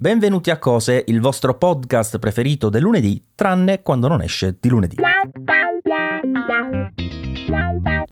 Benvenuti a Cose, il vostro podcast preferito del lunedì, tranne quando non esce di lunedì.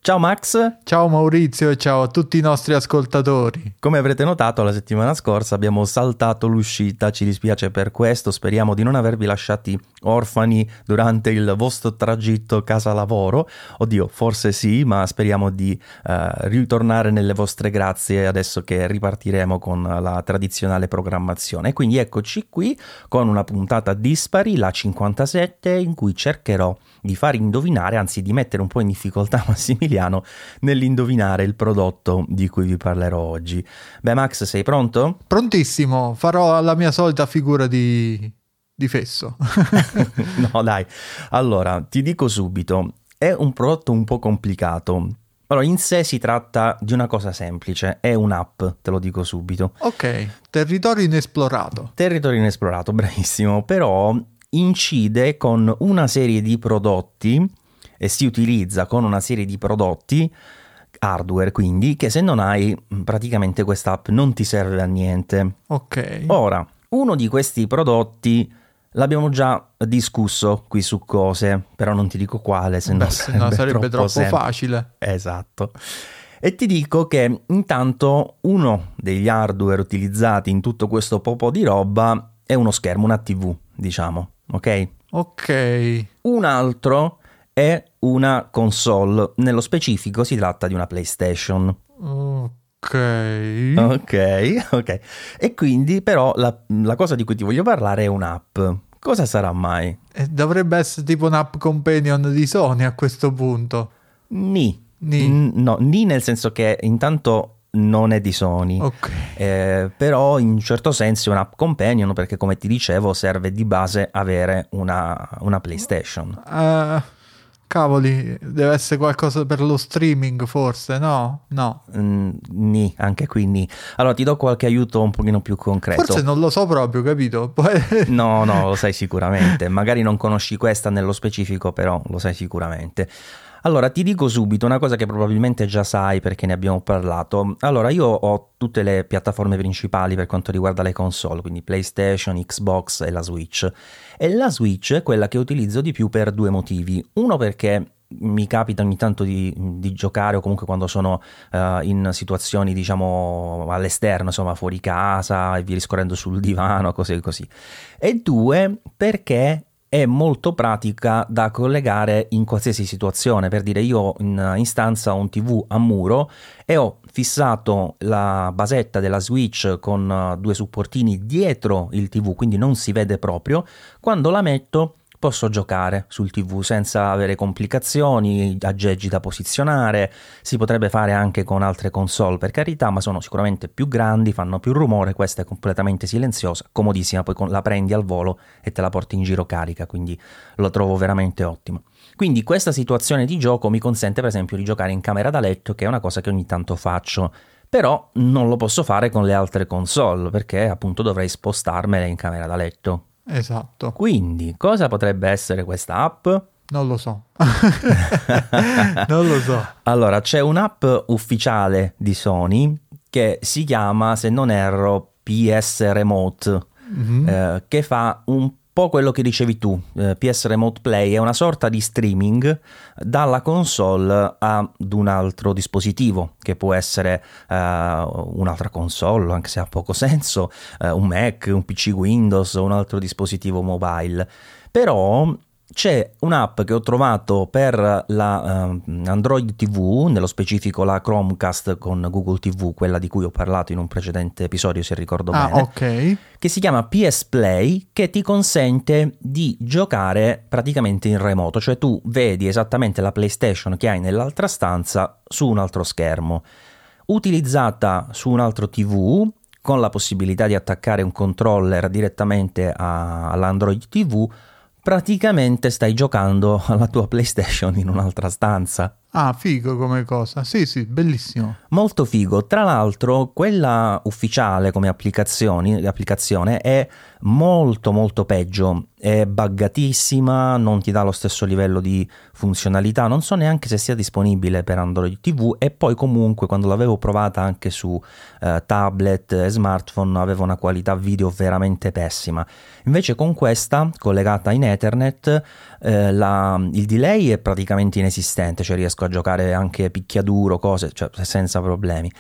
Ciao Max. Ciao Maurizio e ciao a tutti i nostri ascoltatori. Come avrete notato la settimana scorsa abbiamo saltato l'uscita, ci dispiace per questo, speriamo di non avervi lasciati orfani durante il vostro tragitto casa-lavoro. Oddio, forse sì, ma speriamo di uh, ritornare nelle vostre grazie adesso che ripartiremo con la tradizionale programmazione. Quindi eccoci qui con una puntata dispari, la 57, in cui cercherò di far indovinare, anzi di mettere un po' in difficoltà Massimiliano nell'indovinare il prodotto di cui vi parlerò oggi. Beh Max, sei pronto? Prontissimo, farò la mia solita figura di, di fesso. no dai, allora ti dico subito, è un prodotto un po' complicato. Allora, in sé si tratta di una cosa semplice, è un'app, te lo dico subito. Ok, territorio inesplorato. Territorio inesplorato, bravissimo, però incide con una serie di prodotti e si utilizza con una serie di prodotti hardware quindi che se non hai praticamente questa app non ti serve a niente. Ok. Ora, uno di questi prodotti l'abbiamo già discusso qui su cose, però non ti dico quale, se no sarebbe, no, sarebbe troppo, troppo facile. Esatto. E ti dico che intanto uno degli hardware utilizzati in tutto questo popo di roba è uno schermo, una TV, diciamo ok? Ok. Un altro è una console, nello specifico si tratta di una PlayStation. Ok. Ok, ok. E quindi però la, la cosa di cui ti voglio parlare è un'app. Cosa sarà mai? Eh, dovrebbe essere tipo un'app companion di Sony a questo punto. Ni. Ni. N- no, ni nel senso che intanto non è di Sony, okay. eh, però in un certo senso è un'app companion perché come ti dicevo serve di base avere una, una PlayStation. Uh, cavoli, deve essere qualcosa per lo streaming forse, no? No. Mm, ni, anche qui ni. Allora ti do qualche aiuto un pochino più concreto. Forse non lo so proprio, capito? no, no, lo sai sicuramente. Magari non conosci questa nello specifico, però lo sai sicuramente. Allora, ti dico subito una cosa che probabilmente già sai perché ne abbiamo parlato. Allora, io ho tutte le piattaforme principali per quanto riguarda le console, quindi PlayStation, Xbox e la Switch. E la Switch è quella che utilizzo di più per due motivi. Uno perché mi capita ogni tanto di, di, giocare o comunque quando sono uh, in situazioni diciamo all'esterno insomma fuori casa e via riscorrendo sul divano cose così e due perché è molto pratica da collegare in qualsiasi situazione. Per dire, io in, in stanza ho un TV a muro e ho fissato la basetta della Switch con uh, due supportini dietro il TV, quindi non si vede proprio. Quando la metto posso giocare sul TV senza avere complicazioni, aggeggi da posizionare, si potrebbe fare anche con altre console per carità, ma sono sicuramente più grandi, fanno più rumore, questa è completamente silenziosa, comodissima, poi la prendi al volo e te la porti in giro carica, quindi lo trovo veramente ottimo. Quindi questa situazione di gioco mi consente per esempio di giocare in camera da letto, che è una cosa che ogni tanto faccio però non lo posso fare con le altre console perché appunto dovrei spostarmele in camera da letto. Esatto. Quindi, cosa potrebbe essere questa app? Non lo so. non lo so. Allora, c'è un'app ufficiale di Sony che si chiama, se non erro, PS Remote, mm-hmm. eh, che fa un po' quello che dicevi tu, eh, PS Remote Play è una sorta di streaming dalla console ad un altro dispositivo, che può essere uh, un'altra console, anche se ha poco senso, uh, un Mac, un PC Windows un altro dispositivo mobile. Però c'è un'app che ho trovato per la uh, Android TV, nello specifico la Chromecast con Google TV, quella di cui ho parlato in un precedente episodio, se ricordo ah, bene. Okay. Che si chiama PS Play, che ti consente di giocare praticamente in remoto, cioè tu vedi esattamente la PlayStation che hai nell'altra stanza su un altro schermo. Utilizzata su un altro TV, con la possibilità di attaccare un controller direttamente a, all'Android TV praticamente stai giocando alla tua PlayStation in un'altra stanza. Ah, figo come cosa. Sì, sì, bellissimo. Molto figo. Tra l'altro, quella ufficiale come applicazione è molto molto peggio. È buggatissima, non ti dà lo stesso livello di funzionalità. Non so neanche se sia disponibile per Android TV. E poi, comunque, quando l'avevo provata anche su eh, tablet e smartphone, aveva una qualità video veramente pessima. Invece, con questa collegata in Ethernet, eh, la, il delay è praticamente inesistente, cioè riesco a giocare anche picchiaduro, cose, cioè senza problemi.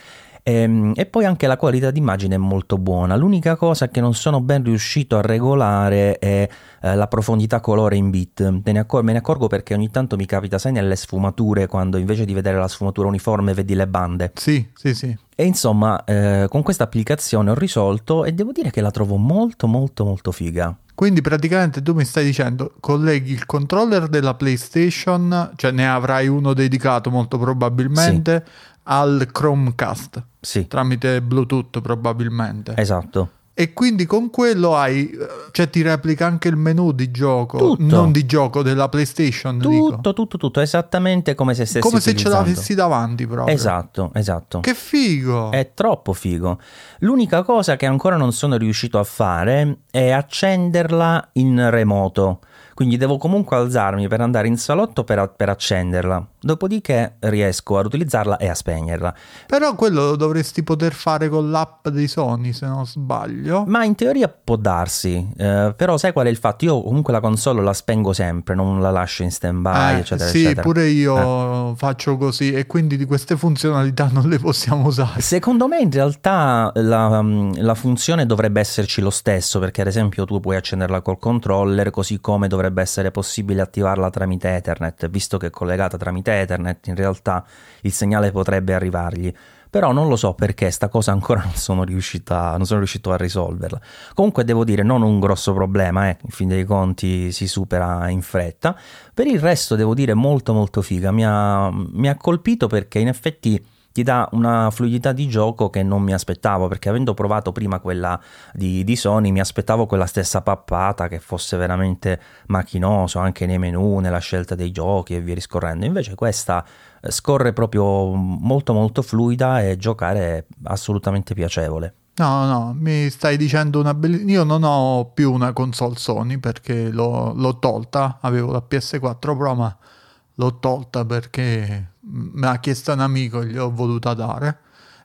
E, ehm, e, poi anche la qualità d'immagine è molto buona. L'unica cosa che non sono ben riuscito a regolare è eh, la profondità colore in bit. Me ne, accor- me ne, accorgo perché ogni tanto mi capita, sai, nelle sfumature, quando invece di vedere la sfumatura uniforme vedi le bande. Sì, sì, sì. E insomma, eh, con questa applicazione ho risolto e devo dire che la trovo molto, molto, molto figa. Quindi praticamente tu mi stai dicendo colleghi il controller della PlayStation, cioè ne avrai uno dedicato molto probabilmente sì. Al Chromecast. Sì. Tramite Bluetooth probabilmente. Esatto. E quindi con quello hai, cioè ti replica anche il menu di gioco, tutto. non di gioco della PlayStation. Tutto, dico. tutto, tutto, esattamente come se stessi Come se ce l'avessi davanti proprio. Esatto, esatto. Che figo! È troppo figo. L'unica cosa che ancora non sono riuscito a fare è accenderla in remoto. Quindi devo comunque alzarmi per andare in salotto per, per, accenderla. Dopodiché riesco ad utilizzarla e a spegnerla. Però quello lo dovresti poter fare con l'app di Sony, se non sbaglio. Ma in teoria può darsi. Eh, però sai qual è il fatto? Io comunque la console la spengo sempre, non la lascio in stand-by, eh, eccetera, sì, eccetera. pure io eh. faccio così e quindi di queste funzionalità non le possiamo usare. Secondo me in realtà la, la funzione dovrebbe esserci lo stesso, perché ad esempio tu puoi accenderla col controller, così come dovrebbe dovrebbe essere possibile attivarla tramite Ethernet, visto che è collegata tramite Ethernet, in realtà il segnale potrebbe arrivargli. Però non lo so perché sta cosa ancora non sono, riuscita, non sono riuscito a risolverla. Comunque devo dire, non un grosso problema, eh. in fin dei conti si supera in fretta. Per il resto devo dire molto molto figa, mi ha, mi ha colpito perché in effetti ti dà una fluidità di gioco che non mi aspettavo, perché avendo provato prima quella di, di, Sony, mi aspettavo quella stessa pappata che fosse veramente macchinoso anche nei menu, nella scelta dei giochi e via discorrendo. Invece questa eh, scorre proprio molto molto fluida e giocare è assolutamente piacevole. No, no, mi stai dicendo una bellissima... Io non ho più una console Sony perché l'ho, l'ho tolta, avevo la PS4 Pro ma l'ho tolta perché me l'ha chiesto un amico gli ho voluta dare.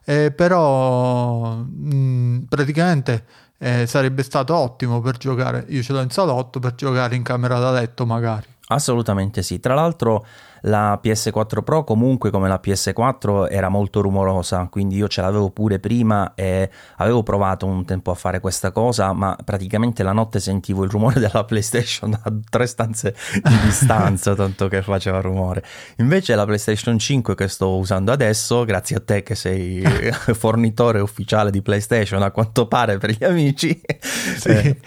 Eh, però mh, praticamente eh, sarebbe stato ottimo per giocare. Io ce l'ho in salotto per giocare in camera da letto, magari. Assolutamente sì. Tra l'altro la PS4 Pro comunque come la PS4 era molto rumorosa, quindi io ce l'avevo pure prima e avevo provato un tempo a fare questa cosa, ma praticamente la notte sentivo il rumore della PlayStation a tre stanze di distanza, tanto che faceva rumore. Invece la PlayStation 5 che sto usando adesso, grazie a te che sei fornitore ufficiale di PlayStation a quanto pare per gli amici, sì. eh,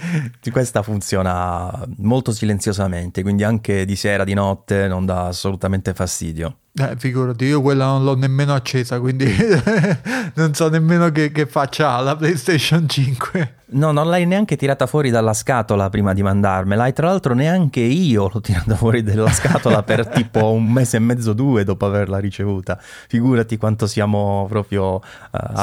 questa funziona molto silenziosamente, quindi anche di sera, di notte non dà assolutamente assolutamente fastidio. Eh, figurati, io quella non l'ho nemmeno accesa, quindi non so nemmeno che, che faccia la PlayStation 5. No, non l'hai neanche tirata fuori dalla scatola prima di mandarmela. E tra l'altro neanche io l'ho tirata fuori dalla scatola per tipo un mese e mezzo, due dopo averla ricevuta. Figurati quanto siamo proprio uh,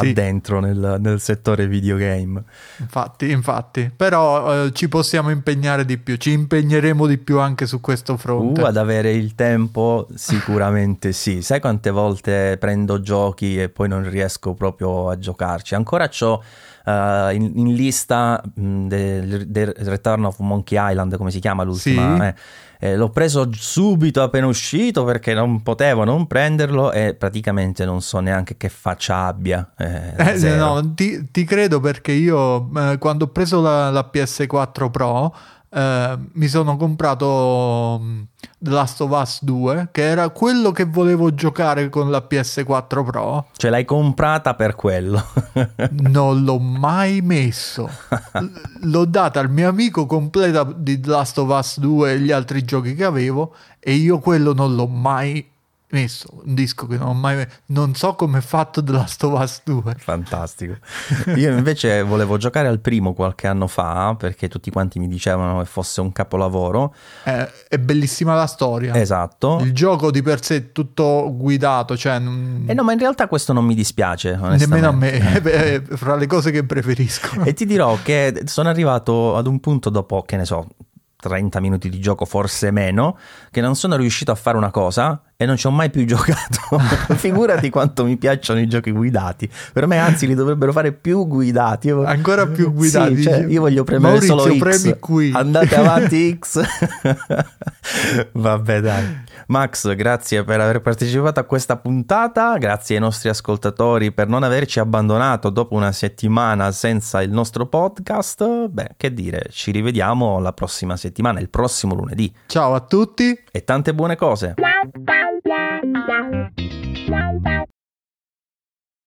sì. addentro nel, nel, settore videogame. Infatti, infatti. Però uh, ci possiamo impegnare di più. Ci impegneremo di più anche su questo fronte. Uh, ad avere il tempo sicuramente sì. Sai quante volte prendo giochi e poi non riesco proprio a giocarci? Ancora c'ho uh, in, in, lista mm, del de Return of Monkey Island, come si chiama l'ultima. Sì. Eh, eh, l'ho preso subito appena uscito perché non potevo non prenderlo e praticamente non so neanche che faccia abbia. Eh, eh no, ti, ti, credo perché io eh, quando ho preso la, la PS4 Pro eh, mi sono comprato mm, The Last of Us 2, che era quello che volevo giocare con la PS4 Pro. Ce l'hai comprata per quello? non l'ho mai messo. l'ho data al mio amico completa di The Last of Us 2 e gli altri giochi che avevo e io quello non l'ho mai messo un disco che non ho mai non so come è fatto The Last of Us 2 fantastico. Io invece volevo giocare al primo qualche anno fa perché tutti quanti mi dicevano che fosse un capolavoro. È, è bellissima la storia. Esatto. Il gioco di per sé è tutto guidato cioè non... eh no ma in realtà questo non mi dispiace nemmeno a me è fra le cose che preferisco e ti dirò che sono arrivato ad un punto dopo che ne so 30 minuti di gioco, forse meno, che non sono riuscito a fare una cosa e non ci ho mai più giocato. Figurati quanto mi piacciono i giochi guidati. Per me, anzi, li dovrebbero fare più guidati. Ancora più guidati. Sì, cioè, io voglio premere Maurizio, solo X. premi qui. Andate avanti X. Vabbè, dai. Max, grazie per aver partecipato a questa puntata. Grazie ai nostri ascoltatori per non averci abbandonato dopo una settimana senza il nostro podcast. Beh, che dire, ci rivediamo la prossima settimana, il prossimo lunedì. Ciao a tutti e tante buone cose. la la la la